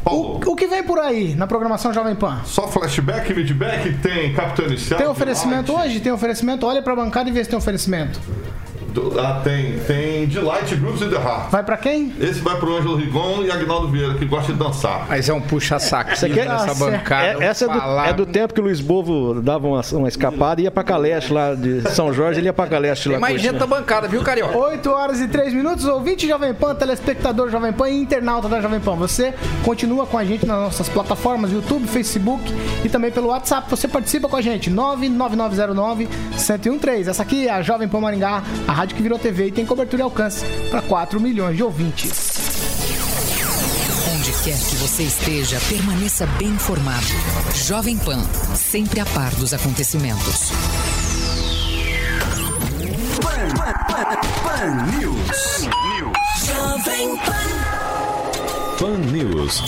O, o, que vem por aí na programação Jovem Pan? Só flashback, feedback, tem capitão inicial. Tem oferecimento hoje? Tem oferecimento? Olha pra bancada e vê se tem oferecimento. Do- ah, tem, tem Delight Groups in the Heart. Vai pra quem? Esse vai pro Ângelo Rigon e Agnaldo Vieira, que gosta de dançar. Mas é um puxa-saco Você quer- nessa bancada. É, essa é do, é do tempo que o Luiz Bovo dava uma, uma escapada e ia pra Caleste lá de São Jorge, ele ia pra Caleste lá. Tem mais gente na bancada, viu, Carioca? 8 horas e 3 minutos, ouvinte Jovem Pan, telespectador Jovem Pan e internauta da Jovem Pan. Você continua com a gente nas nossas plataformas, YouTube, Facebook e também pelo WhatsApp. Você participa com a gente, 99909-1013. Essa aqui é a Jovem Pan Maringá, a rádio que virou TV e tem cobertura e alcance para 4 milhões de ouvintes. Onde quer que você esteja, permaneça bem informado. Jovem Pan, sempre a par dos acontecimentos. Pan News. Jovem Pan. Pan News.